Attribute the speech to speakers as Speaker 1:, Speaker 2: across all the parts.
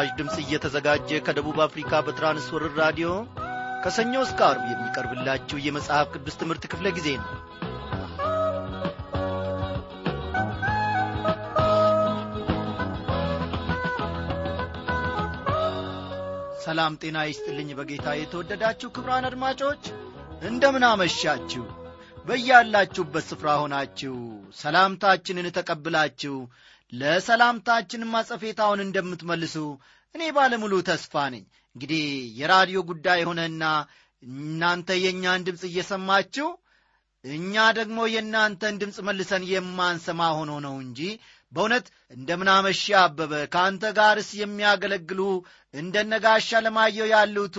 Speaker 1: ይህ ምስራች ድምፅ እየተዘጋጀ ከደቡብ አፍሪካ በትራንስወርር ራዲዮ ከሰኞ እስከ አርብ የሚቀርብላችሁ የመጽሐፍ ቅዱስ ትምህርት ክፍለ ጊዜ ነው። ሰላም ጤና ይስጥልኝ በጌታ የተወደዳችሁ ክብራን አድማጮች እንደምን አመሻችሁ? በያላችሁበት ስፍራ ሆናችሁ ሰላምታችንን ተቀብላችሁ ለሰላምታችን ማጸፌታውን እንደምትመልሱ እኔ ባለሙሉ ተስፋ ነኝ። እንግዲህ የራዲዮ ጉዳይ የሆነና እናንተ የእኛን ድምፅ እየሰማችሁ እኛ ደግሞ የእናንተን ድምፅ መልሰን የማንሰማ ሆኖ ነው እንጂ በእውነት እንደምናመሻ አበበ! ከአንተ ጋርስ የሚያገለግሉ እንደነጋሻ ለማየው ያሉቱ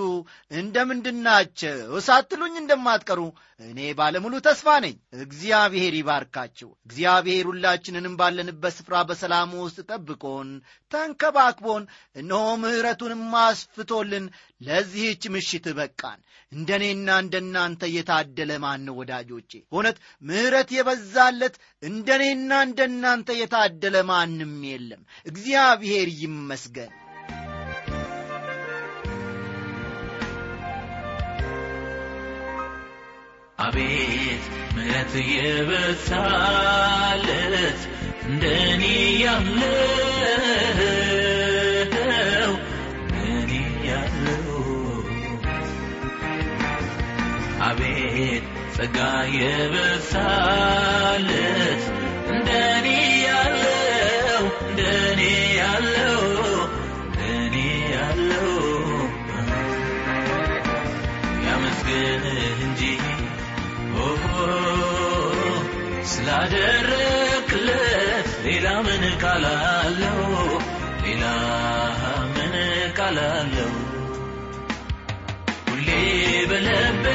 Speaker 1: እንደምንድናቸው ሳትሉኝ እንደማትቀሩ እኔ ባለሙሉ ተስፋ ነኝ። እግዚአብሔር ይባርካቸው እግዚአብሔር ሁላችንንም ባለንበት ስፍራ በሰላሙ ውስጥ ጠብቆን ተንከባክቦን እነሆ ምሕረቱንም አስፍቶልን ለዚህች ምሽት በቃን። እንደ እኔና እንደ እናንተ የታደለ ማን ነው ወዳጆቼ? በእውነት ምሕረት የበዛለት እንደ እኔና እንደ እናንተ የታደለ ማንም የለም። እግዚአብሔር ይመስገን።
Speaker 2: አቤት ምሕረት የበዛለት እንደኔ ያለው ጸጋ የበዛለት እንደኔ ያለው እንደኔ ያለው እንደኔ ያለው ያመስግንህ እንጂ ስላደረክለት ሌላ ምን ቃላለው ሌላ ምን ቃላለው ሁሌ በለቤ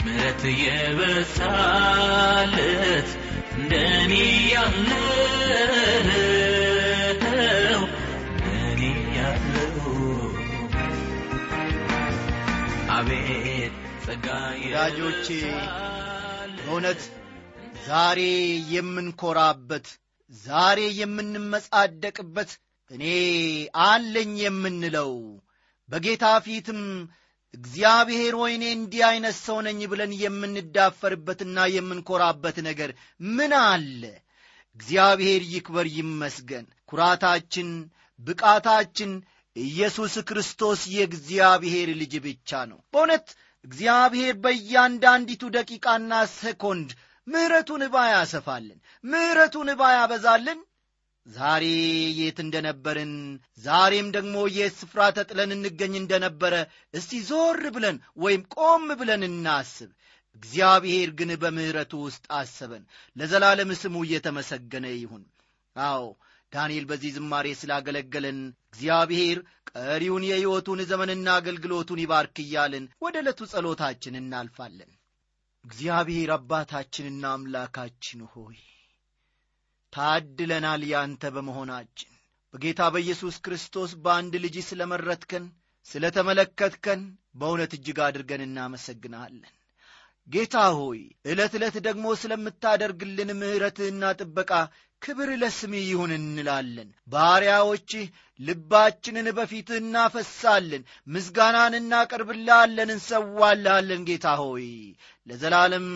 Speaker 2: አቤት ምሕረት የበዛለት እንደኔ ያለው እንደኔ ያለው። አቤት ጸጋ
Speaker 1: ወዳጆቼ በእውነት ዛሬ የምንኮራበት ዛሬ የምንመጻደቅበት እኔ አለኝ የምንለው በጌታ ፊትም እግዚአብሔር ወይኔ እንዲህ ዐይነት ሰው ነኝ ብለን የምንዳፈርበትና የምንኮራበት ነገር ምን አለ? እግዚአብሔር ይክበር ይመስገን። ኩራታችን ብቃታችን ኢየሱስ ክርስቶስ የእግዚአብሔር ልጅ ብቻ ነው። በእውነት እግዚአብሔር በእያንዳንዲቱ ደቂቃና ሰኮንድ ምሕረቱን እባ ያሰፋልን ምሕረቱን እባ ያበዛልን ዛሬ የት እንደነበርን ዛሬም ደግሞ የት ስፍራ ተጥለን እንገኝ እንደነበረ እስቲ ዞር ብለን ወይም ቆም ብለን እናስብ። እግዚአብሔር ግን በምሕረቱ ውስጥ አሰበን ለዘላለም ስሙ እየተመሰገነ ይሁን። አዎ ዳንኤል በዚህ ዝማሬ ስላገለገለን እግዚአብሔር ቀሪውን የሕይወቱን ዘመንና አገልግሎቱን ይባርክ እያልን ወደ ዕለቱ ጸሎታችን እናልፋለን። እግዚአብሔር አባታችንና አምላካችን ሆይ ታድለናል ያንተ በመሆናችን በጌታ በኢየሱስ ክርስቶስ በአንድ ልጅ ስለ መረትከን ስለ ተመለከትከን በእውነት እጅግ አድርገን እናመሰግንሃለን ጌታ ሆይ ዕለት ዕለት ደግሞ ስለምታደርግልን ምሕረትህና ጥበቃ ክብር ለስምህ ይሁን እንላለን። ባሪያዎችህ ልባችንን በፊትህ እናፈሳለን፣ ምስጋናን እናቀርብልሃለን፣ እንሰዋልሃለን። ጌታ ሆይ ለዘላለም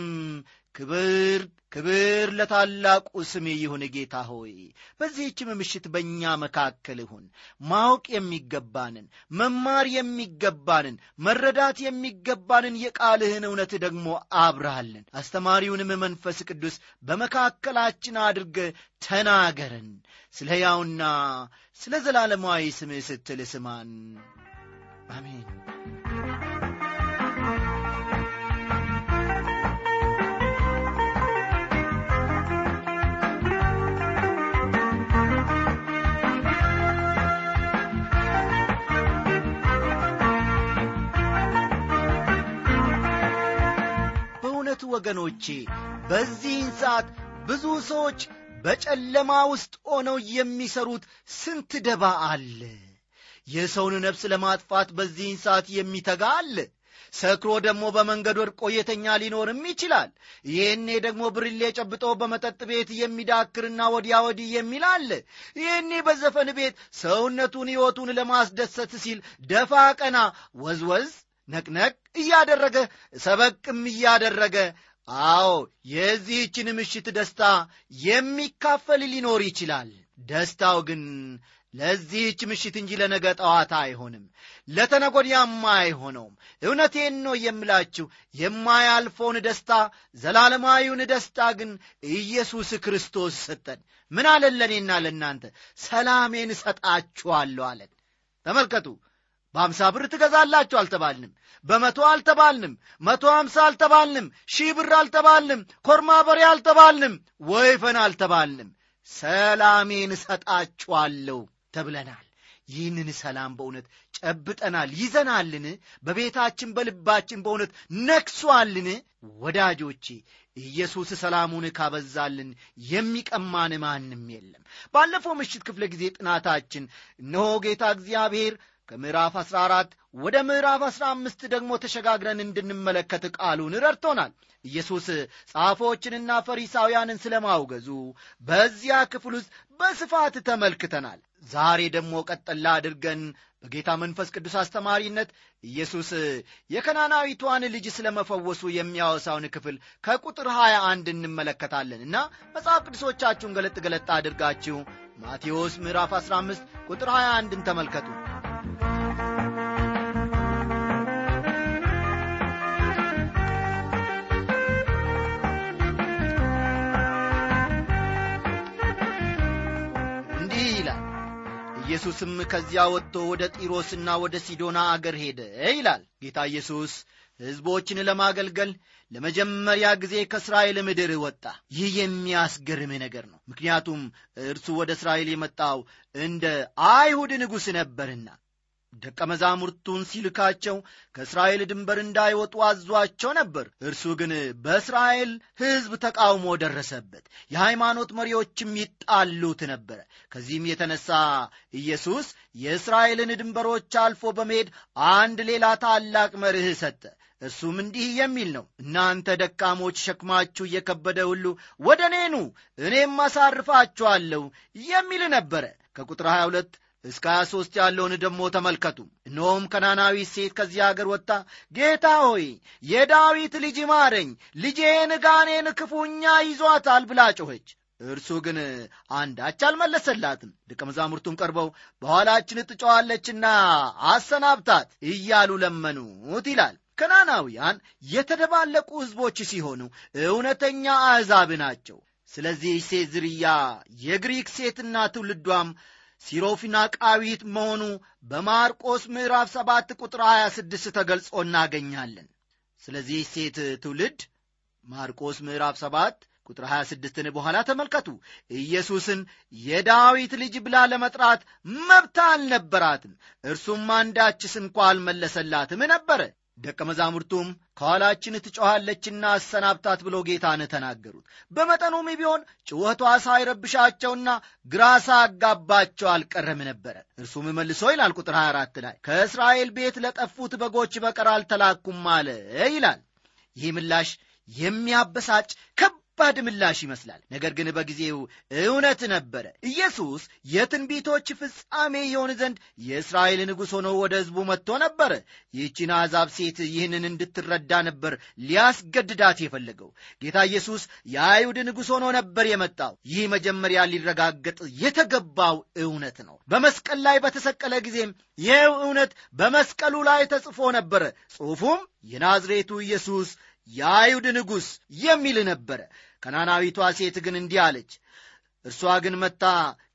Speaker 1: ክብር ክብር ለታላቁ ስሜ ይሁን። ጌታ ሆይ በዚህችም ምሽት በእኛ መካከል ይሁን። ማወቅ የሚገባንን መማር የሚገባንን መረዳት የሚገባንን የቃልህን እውነት ደግሞ አብራለን። አስተማሪውንም መንፈስ ቅዱስ በመካከላችን አድርገ ተናገረን። ስለ ሕያውና ስለ ዘላለማዊ ስምህ ስትል ስማን። አሜን። በእውነቱ ወገኖቼ በዚህን ሰዓት ብዙ ሰዎች በጨለማ ውስጥ ሆነው የሚሰሩት ስንት ደባ አለ። የሰውን ነፍስ ለማጥፋት በዚህን ሰዓት የሚተጋ አለ። ሰክሮ ደግሞ በመንገድ ወድቆ የተኛ ሊኖርም ይችላል። ይህኔ ደግሞ ብርሌ ጨብጦ በመጠጥ ቤት የሚዳክርና ወዲያ ወዲህ የሚል አለ። ይህኔ በዘፈን ቤት ሰውነቱን ሕይወቱን ለማስደሰት ሲል ደፋ ቀና ወዝወዝ ነቅነቅ እያደረገ ሰበቅም እያደረገ አዎ የዚህችን ምሽት ደስታ የሚካፈል ሊኖር ይችላል። ደስታው ግን ለዚህች ምሽት እንጂ ለነገ ጠዋት አይሆንም፣ ለተነጎዲያማ አይሆነውም። እውነቴን ነው የምላችሁ የማያልፈውን ደስታ ዘላለማዊውን ደስታ ግን ኢየሱስ ክርስቶስ ሰጠን። ምን አለን ለእኔና ለእናንተ? ሰላሜን እሰጣችኋለሁ አለን። ተመልከቱ። በአምሳ ብር ትገዛላችሁ አልተባልንም። በመቶ አልተባልንም። መቶ አምሳ አልተባልንም። ሺህ ብር አልተባልንም። ኮርማ በሬ አልተባልንም። ወይፈን አልተባልንም። ሰላሜን እሰጣችኋለሁ ተብለናል። ይህንን ሰላም በእውነት ጨብጠናል፣ ይዘናልን? በቤታችን በልባችን በእውነት ነክሷልን? ወዳጆቼ ኢየሱስ ሰላሙን ካበዛልን የሚቀማን ማንም የለም። ባለፈው ምሽት ክፍለ ጊዜ ጥናታችን እነሆ ጌታ እግዚአብሔር ከምዕራፍ 14 ወደ ምዕራፍ 15 ደግሞ ተሸጋግረን እንድንመለከት ቃሉን ረድቶናል። ኢየሱስ ጻፎችንና ፈሪሳውያንን ስለ ማውገዙ በዚያ ክፍል ውስጥ በስፋት ተመልክተናል። ዛሬ ደግሞ ቀጠላ አድርገን በጌታ መንፈስ ቅዱስ አስተማሪነት ኢየሱስ የከናናዊቷን ልጅ ስለ መፈወሱ የሚያወሳውን ክፍል ከቁጥር 21 እንመለከታለን እና መጽሐፍ ቅዱሶቻችሁን ገለጥ ገለጥ አድርጋችሁ ማቴዎስ ምዕራፍ 15 ቁጥር 21ን ተመልከቱ። ኢየሱስም ከዚያ ወጥቶ ወደ ጢሮስና ወደ ሲዶና አገር ሄደ ይላል። ጌታ ኢየሱስ ሕዝቦችን ለማገልገል ለመጀመሪያ ጊዜ ከእስራኤል ምድር ወጣ። ይህ የሚያስገርም ነገር ነው። ምክንያቱም እርሱ ወደ እስራኤል የመጣው እንደ አይሁድ ንጉሥ ነበርና ደቀ መዛሙርቱን ሲልካቸው ከእስራኤል ድንበር እንዳይወጡ አዟቸው ነበር። እርሱ ግን በእስራኤል ሕዝብ ተቃውሞ ደረሰበት። የሃይማኖት መሪዎችም ይጣሉት ነበረ። ከዚህም የተነሳ ኢየሱስ የእስራኤልን ድንበሮች አልፎ በመሄድ አንድ ሌላ ታላቅ መርህ ሰጠ። እርሱም እንዲህ የሚል ነው፣ እናንተ ደካሞች ሸክማችሁ እየከበደ ሁሉ ወደ እኔ እኔም አሳርፋችኋለሁ የሚል ነበረ። ከቁጥር 22 እስከ 23 ያለውን ደግሞ ተመልከቱ። እነሆም ከናናዊት ሴት ከዚያ አገር ወጥታ ጌታ ሆይ የዳዊት ልጅ ማረኝ፣ ልጄን ጋኔን ክፉኛ ይዟታል ብላ ጮኸች። እርሱ ግን አንዳች አልመለሰላትም። ደቀ መዛሙርቱም ቀርበው በኋላችን ትጮኻለችና አሰናብታት እያሉ ለመኑት ይላል። ከናናውያን የተደባለቁ ሕዝቦች ሲሆኑ እውነተኛ አሕዛብ ናቸው። ስለዚህ ሴት ዝርያ የግሪክ ሴትና ትውልዷም ሲሮፊናቃዊት መሆኑ በማርቆስ ምዕራፍ ሰባት ቁጥር 26 ተገልጾ እናገኛለን። ስለዚህ ሴት ትውልድ ማርቆስ ምዕራፍ ሰባት ቁጥር 26ን በኋላ ተመልከቱ። ኢየሱስን የዳዊት ልጅ ብላ ለመጥራት መብት አልነበራትም። እርሱም አንዳችስ እንኳ አልመለሰላትም ነበረ። ደቀ መዛሙርቱም ከኋላችን ትጮኻለችና አሰናብታት ብሎ ጌታን ተናገሩት። በመጠኑም ቢሆን ጩኸቷ ሳይረብሻቸውና ግራ ሳያጋባቸው አልቀረም ነበረ። እርሱም መልሶ ይላል ቁጥር 24 ላይ ከእስራኤል ቤት ለጠፉት በጎች በቀር አልተላኩም አለ ይላል። ይህ ምላሽ የሚያበሳጭ ከባድ ምላሽ ይመስላል። ነገር ግን በጊዜው እውነት ነበረ። ኢየሱስ የትንቢቶች ፍጻሜ የሆን ዘንድ የእስራኤል ንጉሥ ሆኖ ወደ ሕዝቡ መጥቶ ነበረ። ይህችን አሕዛብ ሴት ይህንን እንድትረዳ ነበር ሊያስገድዳት የፈለገው። ጌታ ኢየሱስ የአይሁድ ንጉሥ ሆኖ ነበር የመጣው። ይህ መጀመሪያ ሊረጋገጥ የተገባው እውነት ነው። በመስቀል ላይ በተሰቀለ ጊዜም ይኸው እውነት በመስቀሉ ላይ ተጽፎ ነበረ። ጽሑፉም የናዝሬቱ ኢየሱስ የአይሁድ ንጉሥ የሚል ነበረ። ከናናዊቷ ሴት ግን እንዲህ አለች። እርሷ ግን መታ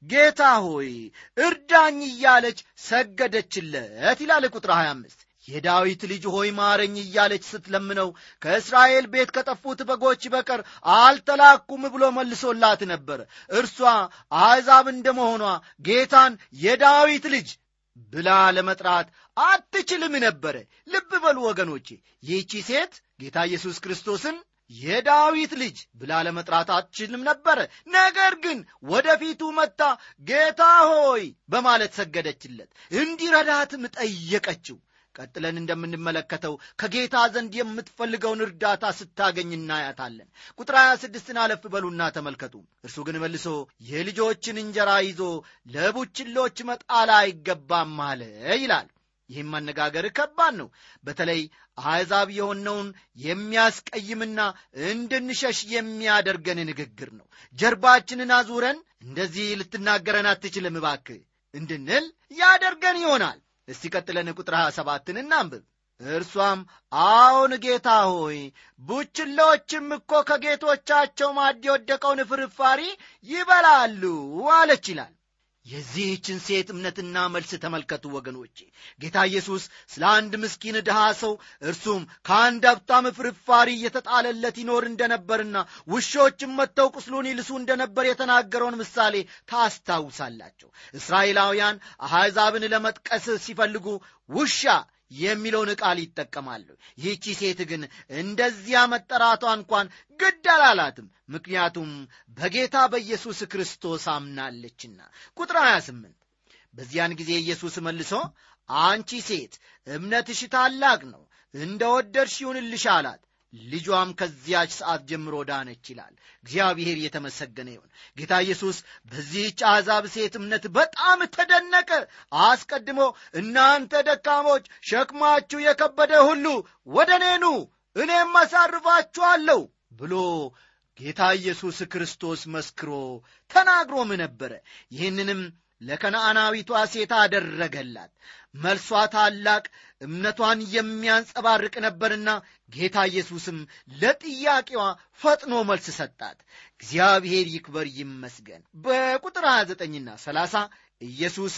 Speaker 1: ጌታ ሆይ እርዳኝ እያለች ሰገደችለት ይላል ቁጥር 25 የዳዊት ልጅ ሆይ ማረኝ እያለች ስትለምነው ከእስራኤል ቤት ከጠፉት በጎች በቀር አልተላኩም ብሎ መልሶላት ነበር። እርሷ አሕዛብ እንደመሆኗ ጌታን የዳዊት ልጅ ብላ ለመጥራት አትችልም ነበረ። ልብ በሉ ወገኖቼ፣ ይህቺ ሴት ጌታ ኢየሱስ ክርስቶስን የዳዊት ልጅ ብላ ለመጥራት አትችልም ነበረ። ነገር ግን ወደፊቱ መጥታ ጌታ ሆይ በማለት ሰገደችለት፣ እንዲረዳትም ጠየቀችው። ቀጥለን እንደምንመለከተው ከጌታ ዘንድ የምትፈልገውን እርዳታ ስታገኝ እናያታለን። ቁጥር 26ን አለፍ በሉና ተመልከቱ። እርሱ ግን መልሶ የልጆችን እንጀራ ይዞ ለቡችሎች መጣል አይገባም አለ ይላል። ይህም አነጋገር ከባድ ነው። በተለይ አሕዛብ የሆነውን የሚያስቀይምና እንድንሸሽ የሚያደርገን ንግግር ነው። ጀርባችንን አዙረን እንደዚህ ልትናገረን አትችልም እባክህ እንድንል ያደርገን ይሆናል። እስቲ ቀጥለን ቁጥር 27ን እናንብብ። እርሷም አዎን ጌታ ሆይ ቡችሎችም እኮ ከጌቶቻቸው ማዕድ የወደቀውን ፍርፋሪ ይበላሉ አለች ይላል። የዚህችን ሴት እምነትና መልስ ተመልከቱ ወገኖቼ። ጌታ ኢየሱስ ስለ አንድ ምስኪን ድሃ ሰው እርሱም ከአንድ ሀብታም ፍርፋሪ እየተጣለለት ይኖር እንደነበርና ውሾችም መጥተው ቁስሉን ይልሱ እንደነበር የተናገረውን ምሳሌ ታስታውሳላቸው። እስራኤላውያን አሕዛብን ለመጥቀስ ሲፈልጉ ውሻ የሚለውን ቃል ይጠቀማሉ። ይህቺ ሴት ግን እንደዚያ መጠራቷ እንኳን ግድ አላላትም። ምክንያቱም በጌታ በኢየሱስ ክርስቶስ አምናለችና። ቁጥር 28 በዚያን ጊዜ ኢየሱስ መልሶ አንቺ ሴት እምነትሽ ታላቅ ነው፣ እንደ ወደድሽ ይሁንልሽ አላት። ልጇም ከዚያች ሰዓት ጀምሮ ዳነች ይላል። እግዚአብሔር የተመሰገነ ይሁን። ጌታ ኢየሱስ በዚህች አሕዛብ ሴት እምነት በጣም ተደነቀ። አስቀድሞ እናንተ ደካሞች፣ ሸክማችሁ የከበደ ሁሉ ወደ እኔ እኔም አሳርፋችኋለሁ ብሎ ጌታ ኢየሱስ ክርስቶስ መስክሮ ተናግሮም ነበረ። ይህንንም ለከነዓናዊቷ ሴት አደረገላት። መልሷ ታላቅ እምነቷን የሚያንጸባርቅ ነበርና ጌታ ኢየሱስም ለጥያቄዋ ፈጥኖ መልስ ሰጣት። እግዚአብሔር ይክበር ይመስገን። በቁጥር 29ና 30 ኢየሱስ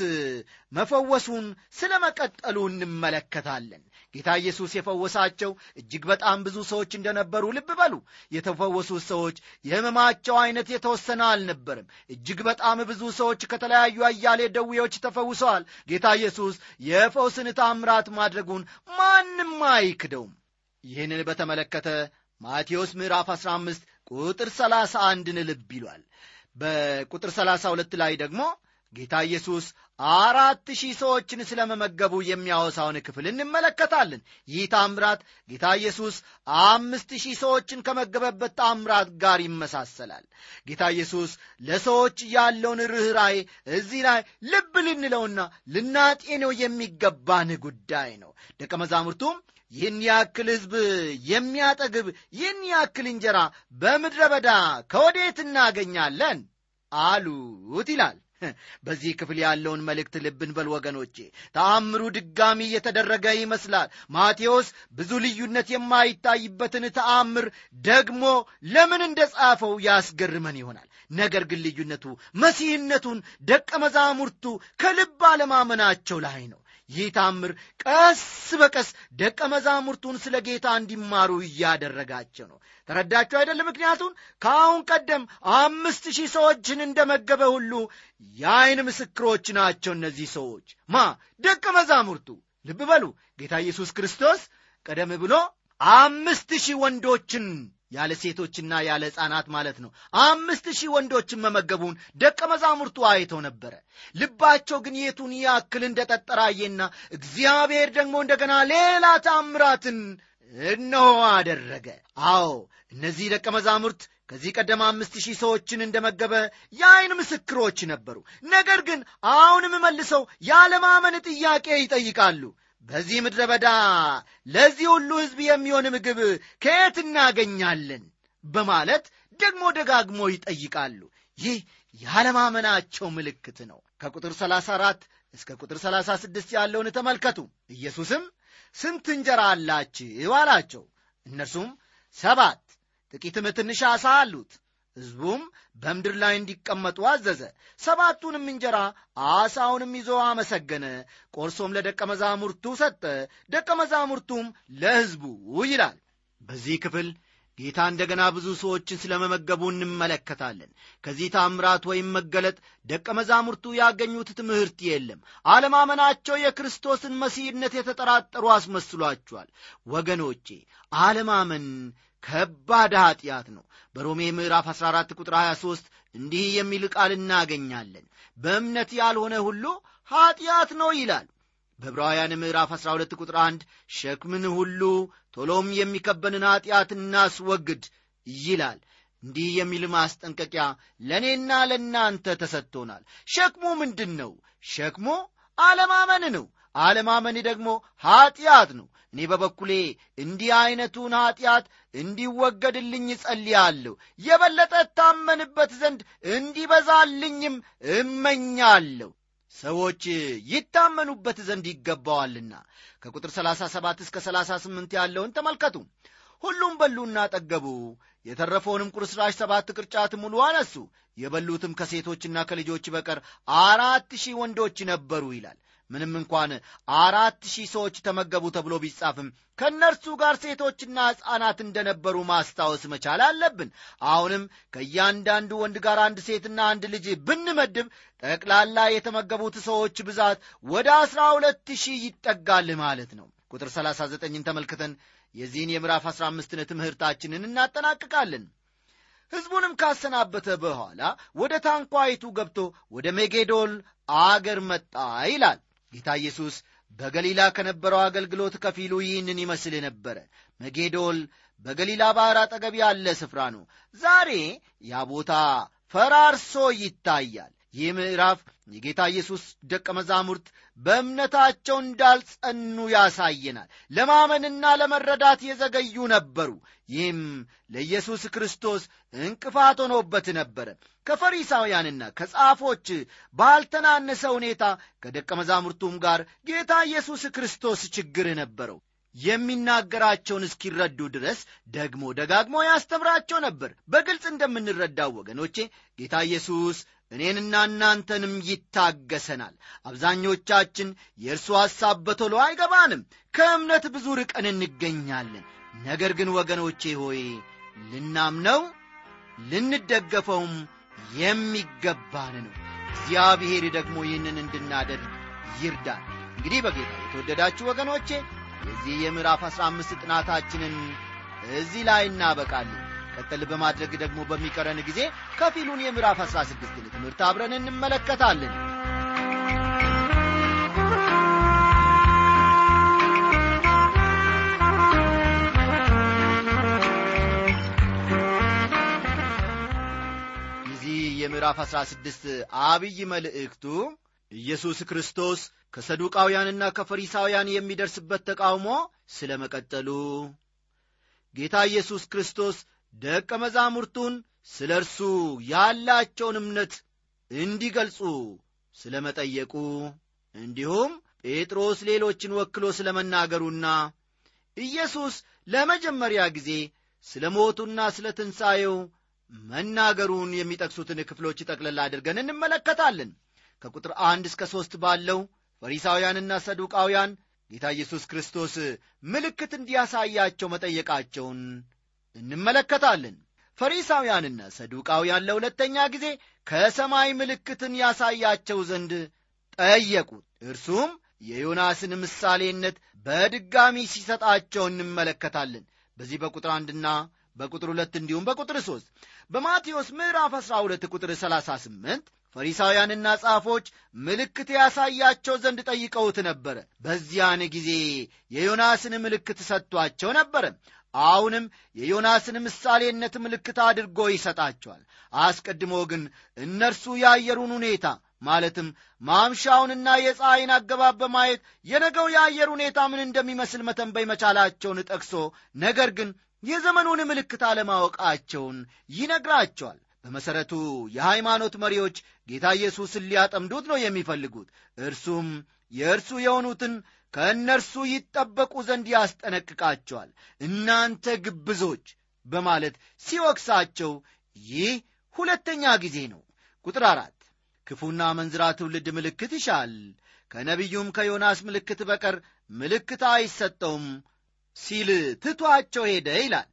Speaker 1: መፈወሱን ስለ መቀጠሉ እንመለከታለን። ጌታ ኢየሱስ የፈወሳቸው እጅግ በጣም ብዙ ሰዎች እንደነበሩ ልብ በሉ። የተፈወሱት ሰዎች የሕመማቸው አይነት የተወሰነ አልነበርም። እጅግ በጣም ብዙ ሰዎች ከተለያዩ አያሌ ደዌዎች ተፈውሰዋል። ጌታ ኢየሱስ የፈውስን ታምራት ማድረጉን ማንም አይክደውም። ይህንን በተመለከተ ማቴዎስ ምዕራፍ 15 ቁጥር 31ን ልብ ይሏል። በቁጥር 32 ላይ ደግሞ ጌታ ኢየሱስ አራት ሺህ ሰዎችን ስለ መመገቡ የሚያወሳውን ክፍል እንመለከታለን። ይህ ታምራት ጌታ ኢየሱስ አምስት ሺህ ሰዎችን ከመገበበት ታምራት ጋር ይመሳሰላል። ጌታ ኢየሱስ ለሰዎች ያለውን ርኅራዬ እዚህ ላይ ልብ ልንለውና ልናጤነው የሚገባን ጉዳይ ነው። ደቀ መዛሙርቱም ይህን ያክል ሕዝብ የሚያጠግብ ይህን ያክል እንጀራ በምድረ በዳ ከወዴት እናገኛለን አሉት ይላል። በዚህ ክፍል ያለውን መልእክት ልብን በል ወገኖቼ። ተአምሩ ድጋሚ እየተደረገ ይመስላል። ማቴዎስ ብዙ ልዩነት የማይታይበትን ተአምር ደግሞ ለምን እንደ ጻፈው ያስገርመን ይሆናል። ነገር ግን ልዩነቱ መሲህነቱን ደቀ መዛሙርቱ ከልብ አለማመናቸው ላይ ነው። ይህ ታምር ቀስ በቀስ ደቀ መዛሙርቱን ስለ ጌታ እንዲማሩ እያደረጋቸው ነው። ተረዳችሁ አይደለም? ምክንያቱም ከአሁን ቀደም አምስት ሺህ ሰዎችን እንደመገበ ሁሉ የአይን ምስክሮች ናቸው። እነዚህ ሰዎች ማ ደቀ መዛሙርቱ። ልብ በሉ ጌታ ኢየሱስ ክርስቶስ ቀደም ብሎ አምስት ሺህ ወንዶችን ያለ ሴቶችና ያለ ሕፃናት ማለት ነው። አምስት ሺህ ወንዶችን መመገቡን ደቀ መዛሙርቱ አይተው ነበረ። ልባቸው ግን የቱን ያክል እንደ ጠጠራየና እግዚአብሔር ደግሞ እንደገና ሌላ ታምራትን እነሆ አደረገ አዎ እነዚህ ደቀ መዛሙርት ከዚህ ቀደም አምስት ሺህ ሰዎችን እንደመገበ የዐይን ምስክሮች ነበሩ ነገር ግን አሁንም መልሰው ያለማመን ጥያቄ ይጠይቃሉ በዚህ ምድረ በዳ ለዚህ ሁሉ ሕዝብ የሚሆን ምግብ ከየት እናገኛለን? በማለት ደግሞ ደጋግሞ ይጠይቃሉ። ይህ ያለማመናቸው ምልክት ነው። ከቁጥር 34 እስከ ቁጥር 36 ያለውን ተመልከቱ። ኢየሱስም ስንት እንጀራ አላችሁ? አላቸው። እነርሱም ሰባት ጥቂትም ትንሽ ዓሣ አሉት ሕዝቡም በምድር ላይ እንዲቀመጡ አዘዘ። ሰባቱንም እንጀራ ዓሣውንም ይዞ አመሰገነ። ቆርሶም ለደቀ መዛሙርቱ ሰጠ። ደቀ መዛሙርቱም ለሕዝቡ ይላል በዚህ ክፍል ጌታ እንደገና ብዙ ሰዎችን ስለ መመገቡ እንመለከታለን። ከዚህ ታምራት ወይም መገለጥ ደቀ መዛሙርቱ ያገኙት ትምህርት የለም። አለማመናቸው የክርስቶስን መሲህነት የተጠራጠሩ አስመስሏቸዋል። ወገኖቼ አለማመን ከባድ ኀጢአት ነው። በሮሜ ምዕራፍ 14 ቁጥር 23 እንዲህ የሚል ቃል እናገኛለን። በእምነት ያልሆነ ሁሉ ኀጢአት ነው ይላል። በዕብራውያን ምዕራፍ 12 ቁጥር 1 ሸክምን ሁሉ ቶሎም የሚከበንን ኀጢአት እናስወግድ ይላል። እንዲህ የሚል ማስጠንቀቂያ ለእኔና ለእናንተ ተሰጥቶናል። ሸክሙ ምንድን ነው? ሸክሙ አለማመን ነው። አለማመን ደግሞ ኀጢአት ነው እኔ በበኩሌ እንዲህ ዐይነቱን ኀጢአት እንዲወገድልኝ እጸልያለሁ። የበለጠ እታመንበት ዘንድ እንዲበዛልኝም እመኛለሁ። ሰዎች ይታመኑበት ዘንድ ይገባዋልና ከቁጥር 37 እስከ 38 ያለውን ተመልከቱ። ሁሉም በሉና ጠገቡ። የተረፈውንም ቁርስራሽ ሰባት ቅርጫት ሙሉ አነሱ። የበሉትም ከሴቶችና ከልጆች በቀር አራት ሺህ ወንዶች ነበሩ ይላል ምንም እንኳን አራት ሺህ ሰዎች ተመገቡ ተብሎ ቢጻፍም ከእነርሱ ጋር ሴቶችና ሕፃናት እንደነበሩ ማስታወስ መቻል አለብን። አሁንም ከእያንዳንዱ ወንድ ጋር አንድ ሴትና አንድ ልጅ ብንመድብ ጠቅላላ የተመገቡት ሰዎች ብዛት ወደ አስራ ሁለት ሺህ ይጠጋል ማለት ነው። ቁጥር 39ን ተመልክተን የዚህን የምዕራፍ 15ን ትምህርታችንን እናጠናቅቃለን። ሕዝቡንም ካሰናበተ በኋላ ወደ ታንኳይቱ ገብቶ ወደ ሜጌዶል አገር መጣ ይላል ጌታ ኢየሱስ በገሊላ ከነበረው አገልግሎት ከፊሉ ይህንን ይመስል ነበረ መጌዶል በገሊላ ባሕር አጠገብ ያለ ስፍራ ነው። ዛሬ ያ ቦታ ፈራርሶ ይታያል ይህ ምዕራፍ የጌታ ኢየሱስ ደቀ መዛሙርት በእምነታቸው እንዳልጸኑ ያሳየናል። ለማመንና ለመረዳት የዘገዩ ነበሩ። ይህም ለኢየሱስ ክርስቶስ እንቅፋት ሆኖበት ነበረ። ከፈሪሳውያንና ከጻፎች ባልተናነሰ ሁኔታ ከደቀ መዛሙርቱም ጋር ጌታ ኢየሱስ ክርስቶስ ችግር ነበረው። የሚናገራቸውን እስኪረዱ ድረስ ደግሞ ደጋግሞ ያስተምራቸው ነበር። በግልጽ እንደምንረዳው ወገኖቼ ጌታ ኢየሱስ እኔንና እናንተንም ይታገሰናል። አብዛኞቻችን የእርሱ ሐሳብ በቶሎ አይገባንም። ከእምነት ብዙ ርቀን እንገኛለን። ነገር ግን ወገኖቼ ሆይ ልናምነው ልንደገፈውም የሚገባን ነው። እግዚአብሔር ደግሞ ይህንን እንድናደርግ ይርዳል እንግዲህ በጌታ የተወደዳችሁ ወገኖቼ የዚህ የምዕራፍ አሥራ አምስት ጥናታችንን እዚህ ላይ እናበቃለን ቀጠል በማድረግ ደግሞ በሚቀረን ጊዜ ከፊሉን የምዕራፍ አሥራ ስድስትን ትምህርት አብረን እንመለከታለን። የዚህ የምዕራፍ አሥራ ስድስት አብይ መልእክቱ ኢየሱስ ክርስቶስ ከሰዱቃውያንና ከፈሪሳውያን የሚደርስበት ተቃውሞ ስለ መቀጠሉ ጌታ ኢየሱስ ክርስቶስ ደቀ መዛሙርቱን ስለ እርሱ ያላቸውን እምነት እንዲገልጹ ስለ መጠየቁ እንዲሁም ጴጥሮስ ሌሎችን ወክሎ ስለ መናገሩና ኢየሱስ ለመጀመሪያ ጊዜ ስለ ሞቱና ስለ ትንሣኤው መናገሩን የሚጠቅሱትን ክፍሎች ጠቅለላ አድርገን እንመለከታለን። ከቁጥር አንድ እስከ ሦስት ባለው ፈሪሳውያንና ሰዱቃውያን ጌታ ኢየሱስ ክርስቶስ ምልክት እንዲያሳያቸው መጠየቃቸውን እንመለከታለን። ፈሪሳውያንና ሰዱቃውያን ለሁለተኛ ጊዜ ከሰማይ ምልክትን ያሳያቸው ዘንድ ጠየቁት። እርሱም የዮናስን ምሳሌነት በድጋሚ ሲሰጣቸው እንመለከታለን። በዚህ በቁጥር አንድና በቁጥር ሁለት እንዲሁም በቁጥር ሦስት በማቴዎስ ምዕራፍ 12 ቁጥር 38 ፈሪሳውያንና ጻፎች ምልክት ያሳያቸው ዘንድ ጠይቀውት ነበረ። በዚያን ጊዜ የዮናስን ምልክት ሰጥቷቸው ነበረ አሁንም የዮናስን ምሳሌነት ምልክት አድርጎ ይሰጣቸዋል። አስቀድሞ ግን እነርሱ የአየሩን ሁኔታ ማለትም ማምሻውንና የፀሐይን አገባብ በማየት የነገው የአየር ሁኔታ ምን እንደሚመስል መተንበይ መቻላቸውን ጠቅሶ ነገር ግን የዘመኑን ምልክት አለማወቃቸውን ይነግራቸዋል። በመሠረቱ የሃይማኖት መሪዎች ጌታ ኢየሱስን ሊያጠምዱት ነው የሚፈልጉት። እርሱም የእርሱ የሆኑትን ከእነርሱ ይጠበቁ ዘንድ ያስጠነቅቃቸዋል። እናንተ ግብዞች! በማለት ሲወቅሳቸው ይህ ሁለተኛ ጊዜ ነው። ቁጥር አራት ክፉና መንዝራ ትውልድ ምልክት ይሻል። ከነቢዩም ከዮናስ ምልክት በቀር ምልክት አይሰጠውም ሲል ትቷቸው ሄደ ይላል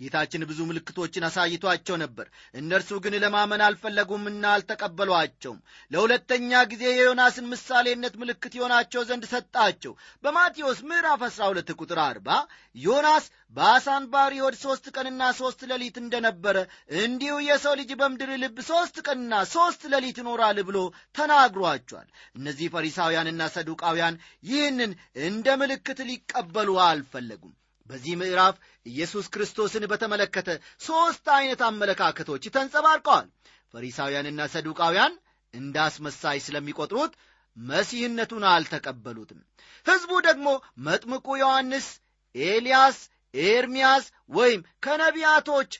Speaker 1: ጌታችን ብዙ ምልክቶችን አሳይቷቸው ነበር። እነርሱ ግን ለማመን አልፈለጉምና አልተቀበሏቸውም። ለሁለተኛ ጊዜ የዮናስን ምሳሌነት ምልክት የሆናቸው ዘንድ ሰጣቸው። በማቴዎስ ምዕራፍ 12 ቁጥር 40 ዮናስ በአሳን ባሪ ሆድ ሦስት ቀንና ሦስት ሌሊት እንደነበረ እንዲሁ የሰው ልጅ በምድር ልብ ሦስት ቀንና ሦስት ሌሊት ይኖራል ብሎ ተናግሯቸዋል። እነዚህ ፈሪሳውያንና ሰዱቃውያን ይህንን እንደ ምልክት ሊቀበሉ አልፈለጉም። በዚህ ምዕራፍ ኢየሱስ ክርስቶስን በተመለከተ ሦስት ዐይነት አመለካከቶች ተንጸባርቀዋል። ፈሪሳውያንና ሰዱቃውያን እንዳስመሳይ ስለሚቆጥሩት መሲህነቱን አልተቀበሉትም። ሕዝቡ ደግሞ መጥምቁ ዮሐንስ ኤልያስ ኤርምያስ ወይም ከነቢያቶች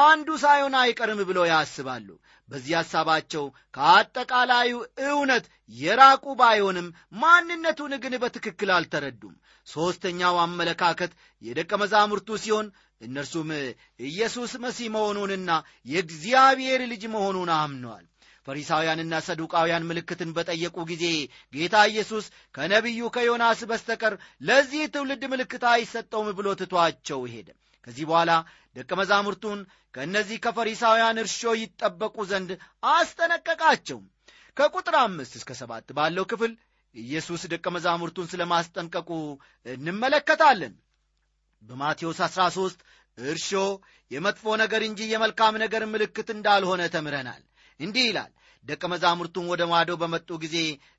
Speaker 1: አንዱ ሳይሆን አይቀርም ብለው ያስባሉ። በዚህ ሐሳባቸው ከአጠቃላዩ እውነት የራቁ ባይሆንም ማንነቱን ግን በትክክል አልተረዱም ሦስተኛው አመለካከት የደቀ መዛሙርቱ ሲሆን እነርሱም ኢየሱስ መሲህ መሆኑንና የእግዚአብሔር ልጅ መሆኑን አምነዋል። ፈሪሳውያንና ሰዱቃውያን ምልክትን በጠየቁ ጊዜ ጌታ ኢየሱስ ከነቢዩ ከዮናስ በስተቀር ለዚህ ትውልድ ምልክት አይሰጠውም ብሎ ትቷቸው ሄደ። ከዚህ በኋላ ደቀ መዛሙርቱን ከእነዚህ ከፈሪሳውያን እርሾ ይጠበቁ ዘንድ አስጠነቀቃቸው። ከቁጥር አምስት እስከ ሰባት ባለው ክፍል ኢየሱስ ደቀ መዛሙርቱን ስለ ማስጠንቀቁ እንመለከታለን። በማቴዎስ 13 እርሾ የመጥፎ ነገር እንጂ የመልካም ነገር ምልክት እንዳልሆነ ተምረናል። እንዲህ ይላል ደቀ መዛሙርቱን ወደ ማዶ በመጡ ጊዜ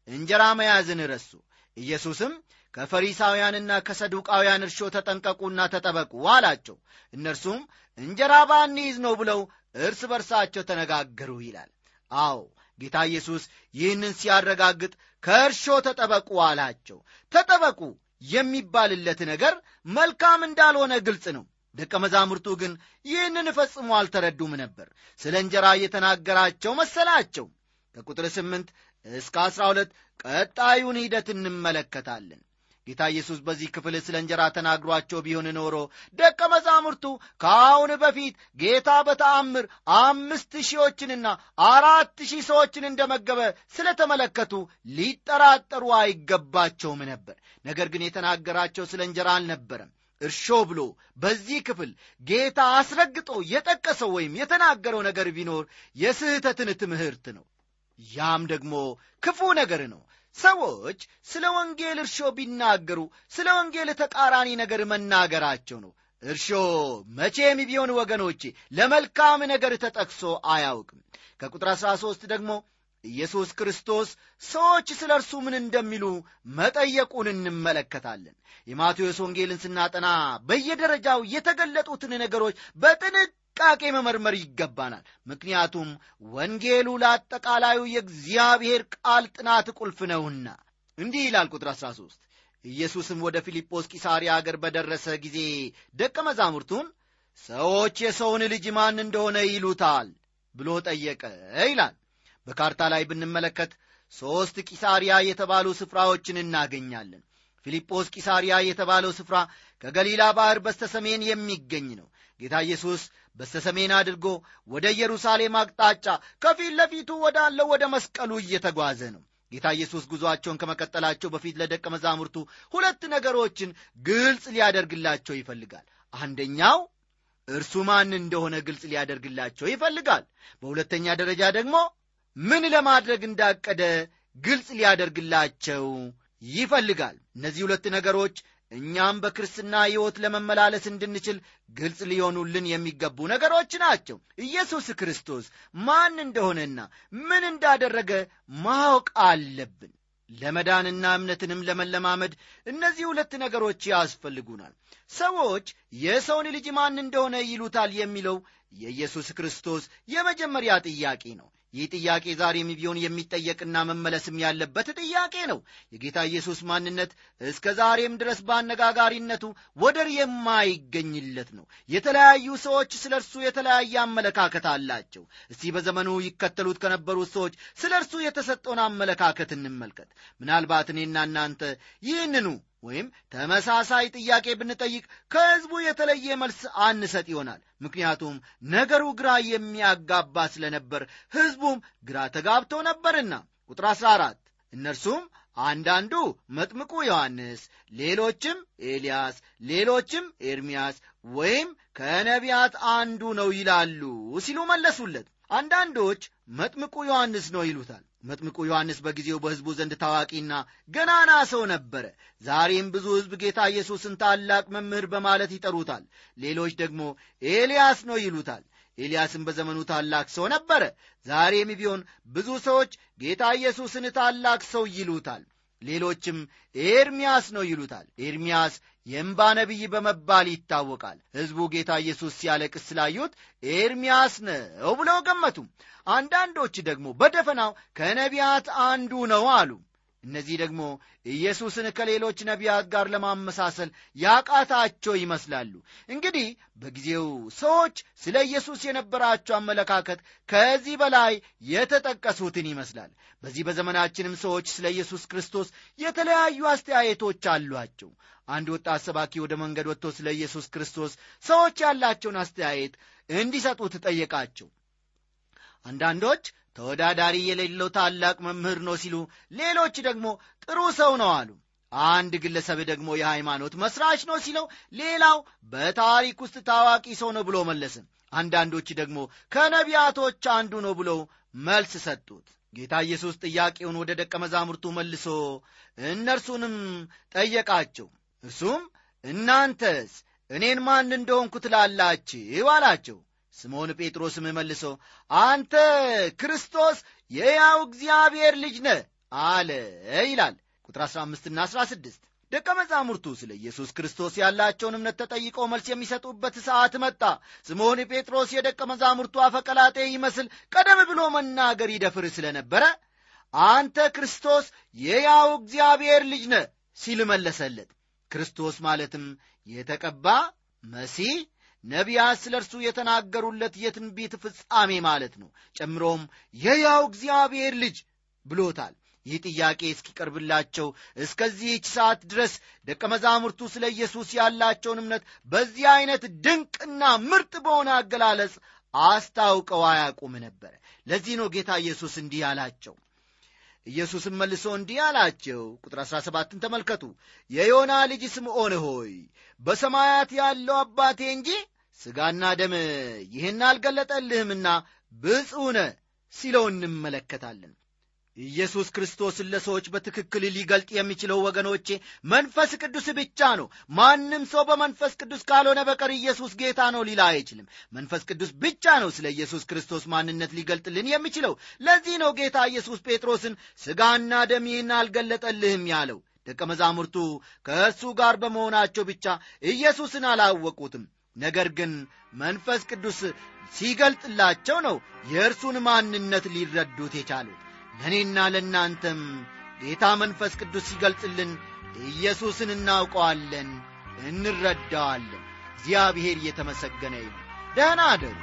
Speaker 1: እንጀራ መያዝን ረሱ። ኢየሱስም ከፈሪሳውያንና ከሰዱቃውያን እርሾ ተጠንቀቁና ተጠበቁ አላቸው። እነርሱም እንጀራ ባንይዝ ነው ብለው እርስ በርሳቸው ተነጋገሩ ይላል። አዎ ጌታ ኢየሱስ ይህንን ሲያረጋግጥ ከእርሾ ተጠበቁ አላቸው። ተጠበቁ የሚባልለት ነገር መልካም እንዳልሆነ ግልጽ ነው። ደቀ መዛሙርቱ ግን ይህንን ፈጽሞ አልተረዱም ነበር። ስለ እንጀራ እየተናገራቸው መሰላቸው። ከቁጥር ስምንት እስከ አሥራ ሁለት ቀጣዩን ሂደት እንመለከታለን ጌታ ኢየሱስ በዚህ ክፍል ስለ እንጀራ ተናግሯቸው ቢሆን ኖሮ ደቀ መዛሙርቱ ከአሁን በፊት ጌታ በተአምር አምስት ሺዎችንና አራት ሺህ ሰዎችን እንደመገበ ስለተመለከቱ ሊጠራጠሩ አይገባቸውም ነበር። ነገር ግን የተናገራቸው ስለ እንጀራ አልነበረም። እርሾ ብሎ በዚህ ክፍል ጌታ አስረግጦ የጠቀሰው ወይም የተናገረው ነገር ቢኖር የስህተትን ትምህርት ነው። ያም ደግሞ ክፉ ነገር ነው ሰዎች ስለ ወንጌል እርሾ ቢናገሩ ስለ ወንጌል ተቃራኒ ነገር መናገራቸው ነው። እርሾ መቼም ቢሆን ወገኖቼ ለመልካም ነገር ተጠቅሶ አያውቅም። ከቁጥር 13 ደግሞ ኢየሱስ ክርስቶስ ሰዎች ስለ እርሱ ምን እንደሚሉ መጠየቁን እንመለከታለን። የማቴዎስ ወንጌልን ስናጠና በየደረጃው የተገለጡትን ነገሮች በጥንቃቄ መመርመር ይገባናል። ምክንያቱም ወንጌሉ ለአጠቃላዩ የእግዚአብሔር ቃል ጥናት ቁልፍ ነውና። እንዲህ ይላል ቁጥር 13 ኢየሱስም ወደ ፊልጶስ ቂሳርያ አገር በደረሰ ጊዜ ደቀ መዛሙርቱን ሰዎች የሰውን ልጅ ማን እንደሆነ ይሉታል ብሎ ጠየቀ ይላል። በካርታ ላይ ብንመለከት ሦስት ቂሳርያ የተባሉ ስፍራዎችን እናገኛለን። ፊልጶስ ቂሳርያ የተባለው ስፍራ ከገሊላ ባሕር በስተሰሜን የሚገኝ ነው ጌታ ኢየሱስ በስተሰሜን አድርጎ ወደ ኢየሩሳሌም አቅጣጫ ከፊት ለፊቱ ወዳለው ወደ መስቀሉ እየተጓዘ ነው። ጌታ ኢየሱስ ጉዞአቸውን ከመቀጠላቸው በፊት ለደቀ መዛሙርቱ ሁለት ነገሮችን ግልጽ ሊያደርግላቸው ይፈልጋል። አንደኛው እርሱ ማን እንደሆነ ግልጽ ሊያደርግላቸው ይፈልጋል። በሁለተኛ ደረጃ ደግሞ ምን ለማድረግ እንዳቀደ ግልጽ ሊያደርግላቸው ይፈልጋል። እነዚህ ሁለት ነገሮች እኛም በክርስትና ሕይወት ለመመላለስ እንድንችል ግልጽ ሊሆኑልን የሚገቡ ነገሮች ናቸው። ኢየሱስ ክርስቶስ ማን እንደሆነና ምን እንዳደረገ ማወቅ አለብን። ለመዳንና እምነትንም ለመለማመድ እነዚህ ሁለት ነገሮች ያስፈልጉናል። ሰዎች የሰውን ልጅ ማን እንደሆነ ይሉታል የሚለው የኢየሱስ ክርስቶስ የመጀመሪያ ጥያቄ ነው ይህ ጥያቄ ዛሬም ቢሆን የሚጠየቅና መመለስም ያለበት ጥያቄ ነው። የጌታ ኢየሱስ ማንነት እስከ ዛሬም ድረስ በአነጋጋሪነቱ ወደር የማይገኝለት ነው። የተለያዩ ሰዎች ስለ እርሱ የተለያየ አመለካከት አላቸው። እስቲ በዘመኑ ይከተሉት ከነበሩት ሰዎች ስለ እርሱ የተሰጠውን አመለካከት እንመልከት። ምናልባት እኔና እናንተ ይህንኑ ወይም ተመሳሳይ ጥያቄ ብንጠይቅ ከሕዝቡ የተለየ መልስ አንሰጥ ይሆናል። ምክንያቱም ነገሩ ግራ የሚያጋባ ስለነበር ሕዝቡም ግራ ተጋብተው ነበርና። ቁጥር 14 እነርሱም አንዳንዱ መጥምቁ ዮሐንስ ሌሎችም ኤልያስ ሌሎችም ኤርምያስ ወይም ከነቢያት አንዱ ነው ይላሉ ሲሉ መለሱለት። አንዳንዶች መጥምቁ ዮሐንስ ነው ይሉታል መጥምቁ ዮሐንስ በጊዜው በሕዝቡ ዘንድ ታዋቂና ገናና ሰው ነበረ። ዛሬም ብዙ ሕዝብ ጌታ ኢየሱስን ታላቅ መምህር በማለት ይጠሩታል። ሌሎች ደግሞ ኤልያስ ነው ይሉታል። ኤልያስም በዘመኑ ታላቅ ሰው ነበረ። ዛሬም ቢሆን ብዙ ሰዎች ጌታ ኢየሱስን ታላቅ ሰው ይሉታል ሌሎችም ኤርምያስ ነው ይሉታል። ኤርምያስ የእምባ ነቢይ በመባል ይታወቃል። ሕዝቡ ጌታ ኢየሱስ ሲያለቅስ ስላዩት ኤርምያስ ነው ብለው ገመቱ አንዳንዶች ደግሞ በደፈናው ከነቢያት አንዱ ነው አሉ እነዚህ ደግሞ ኢየሱስን ከሌሎች ነቢያት ጋር ለማመሳሰል ያቃታቸው ይመስላሉ። እንግዲህ በጊዜው ሰዎች ስለ ኢየሱስ የነበራቸው አመለካከት ከዚህ በላይ የተጠቀሱትን ይመስላል። በዚህ በዘመናችንም ሰዎች ስለ ኢየሱስ ክርስቶስ የተለያዩ አስተያየቶች አሏቸው። አንድ ወጣት ሰባኪ ወደ መንገድ ወጥቶ ስለ ኢየሱስ ክርስቶስ ሰዎች ያላቸውን አስተያየት እንዲሰጡት ጠየቃቸው አንዳንዶች ተወዳዳሪ የሌለው ታላቅ መምህር ነው ሲሉ ሌሎች ደግሞ ጥሩ ሰው ነው አሉ። አንድ ግለሰብ ደግሞ የሃይማኖት መስራች ነው ሲለው ሌላው በታሪክ ውስጥ ታዋቂ ሰው ነው ብሎ መለሰ። አንዳንዶች ደግሞ ከነቢያቶች አንዱ ነው ብለው መልስ ሰጡት። ጌታ ኢየሱስ ጥያቄውን ወደ ደቀ መዛሙርቱ መልሶ እነርሱንም ጠየቃቸው። እርሱም እናንተስ እኔን ማን እንደሆንኩ ትላላችሁ? አላቸው ስምዖን ጴጥሮስም መልሶ አንተ ክርስቶስ የያው እግዚአብሔር ልጅ ነ አለ ይላል። ቁጥር 15 ና 16 ደቀ መዛሙርቱ ስለ ኢየሱስ ክርስቶስ ያላቸውን እምነት ተጠይቀው መልስ የሚሰጡበት ሰዓት መጣ። ስምዖን ጴጥሮስ የደቀ መዛሙርቱ አፈቀላጤ ይመስል ቀደም ብሎ መናገር ይደፍር ስለነበረ አንተ ክርስቶስ የያው እግዚአብሔር ልጅ ነ ሲል መለሰለት። ክርስቶስ ማለትም የተቀባ መሲህ ነቢያት ስለ እርሱ የተናገሩለት የትንቢት ፍጻሜ ማለት ነው። ጨምሮም የያው እግዚአብሔር ልጅ ብሎታል። ይህ ጥያቄ እስኪቀርብላቸው እስከዚህች ሰዓት ድረስ ደቀ መዛሙርቱ ስለ ኢየሱስ ያላቸውን እምነት በዚህ ዐይነት ድንቅና ምርጥ በሆነ አገላለጽ አስታውቀው አያውቁም ነበረ ለዚህ ነው ጌታ ኢየሱስ እንዲህ አላቸው። ኢየሱስም መልሶ እንዲህ አላቸው። ቁጥር 17ን ተመልከቱ። የዮና ልጅ ስምዖን ሆይ በሰማያት ያለው አባቴ እንጂ ሥጋና ደም ይህን አልገለጠልህምና ብፁነ ሲለው እንመለከታለን። ኢየሱስ ክርስቶስን ለሰዎች በትክክል ሊገልጥ የሚችለው ወገኖቼ መንፈስ ቅዱስ ብቻ ነው። ማንም ሰው በመንፈስ ቅዱስ ካልሆነ በቀር ኢየሱስ ጌታ ነው ሊላ አይችልም። መንፈስ ቅዱስ ብቻ ነው ስለ ኢየሱስ ክርስቶስ ማንነት ሊገልጥልን የሚችለው። ለዚህ ነው ጌታ ኢየሱስ ጴጥሮስን ሥጋና ደም ይህን አልገለጠልህም ያለው። ደቀ መዛሙርቱ ከእርሱ ጋር በመሆናቸው ብቻ ኢየሱስን አላወቁትም ነገር ግን መንፈስ ቅዱስ ሲገልጥላቸው ነው የእርሱን ማንነት ሊረዱት የቻሉት። ለእኔና ለእናንተም ጌታ መንፈስ ቅዱስ ሲገልጥልን ኢየሱስን እናውቀዋለን እንረዳዋለን። እግዚአብሔር እየተመሰገነ ይሁን። ደህና አደሩ